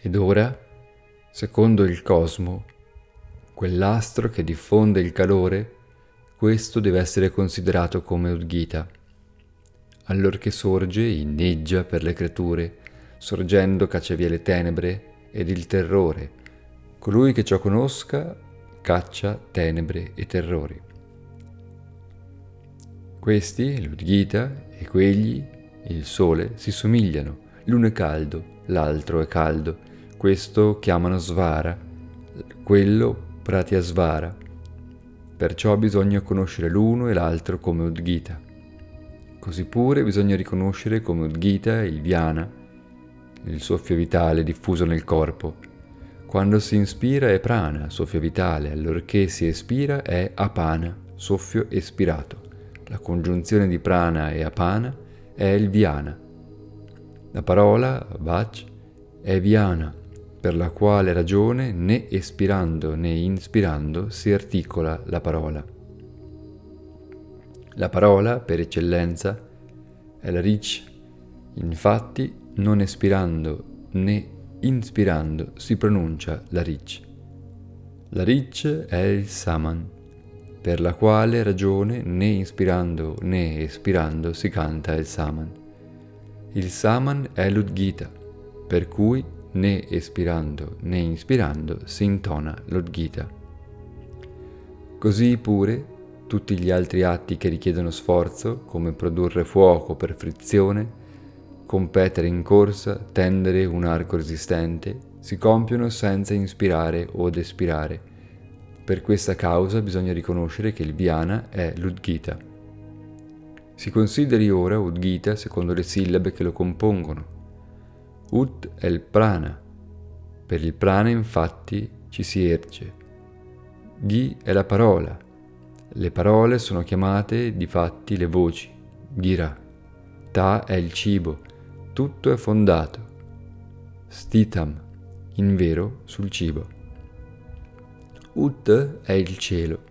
Ed ora, secondo il cosmo, quell'astro che diffonde il calore, questo deve essere considerato come Udgita. Allorché sorge, inneggia per le creature, sorgendo caccia via le tenebre ed il terrore. Colui che ciò conosca caccia tenebre e terrori. Questi, l'Udgita e quegli, il sole, si somigliano, l'uno è caldo, l'altro è caldo, questo chiamano Svara, quello Pratyasvara. Perciò bisogna conoscere l'uno e l'altro come Udgita. Così pure bisogna riconoscere come Udgita il Vyana, il soffio vitale diffuso nel corpo. Quando si inspira è prana, soffio vitale, allorché si espira è apana, soffio espirato. La congiunzione di prana e apana è il Vyana. La parola vach è Vyana, per la quale ragione né espirando né inspirando si articola la parola. La parola, per eccellenza, è la rich, infatti non espirando né inspirando si pronuncia la rich. La rich è il saman, per la quale ragione né inspirando né espirando si canta il saman. Il saman è l'udgita, per cui né espirando né inspirando si intona l'Odgita. Così pure tutti gli altri atti che richiedono sforzo, come produrre fuoco per frizione, competere in corsa, tendere un arco resistente, si compiono senza inspirare o espirare. Per questa causa bisogna riconoscere che il Vyana è l'Udgita. Si consideri ora Udgita secondo le sillabe che lo compongono. Ut è il prana. Per il prana infatti ci si erge. Ghi è la parola. Le parole sono chiamate di fatti le voci. Gira. Ta è il cibo. Tutto è fondato. Stitam, in vero, sul cibo. Ut è il cielo.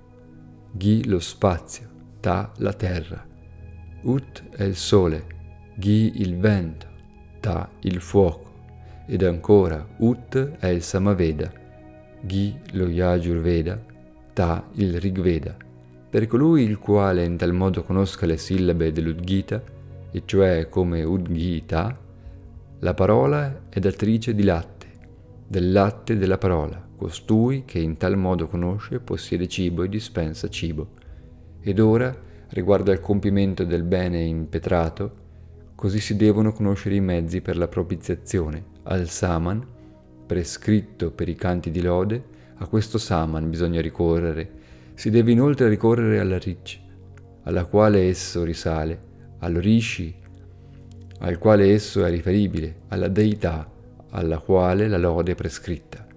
Ghi lo spazio. Ta la terra. Ut è il sole. Ghi il vento Ta il fuoco, ed ancora Ut è il Samaveda, Ghi lo Yajurveda, Ta il Rigveda. Per colui il quale in tal modo conosca le sillabe dell'Udgita, e cioè come Udgita, la parola è datrice di latte, del latte della parola, costui che in tal modo conosce possiede cibo e dispensa cibo. Ed ora, riguardo al compimento del bene impetrato, Così si devono conoscere i mezzi per la propiziazione. Al Saman, prescritto per i canti di lode, a questo Saman bisogna ricorrere. Si deve inoltre ricorrere alla Rich, alla quale esso risale, allo Rishi, al quale esso è riferibile, alla Deità, alla quale la lode è prescritta.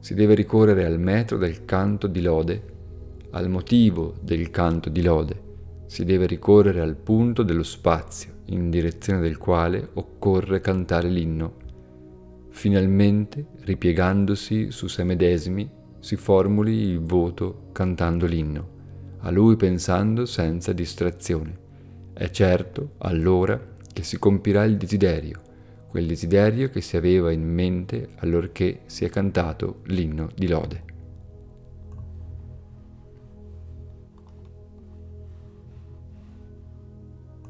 Si deve ricorrere al metro del canto di lode, al motivo del canto di lode. Si deve ricorrere al punto dello spazio in direzione del quale occorre cantare l'inno. Finalmente, ripiegandosi su sé medesimi, si formuli il voto cantando l'inno, a lui pensando senza distrazione. È certo, allora, che si compirà il desiderio, quel desiderio che si aveva in mente allorché si è cantato l'inno di lode.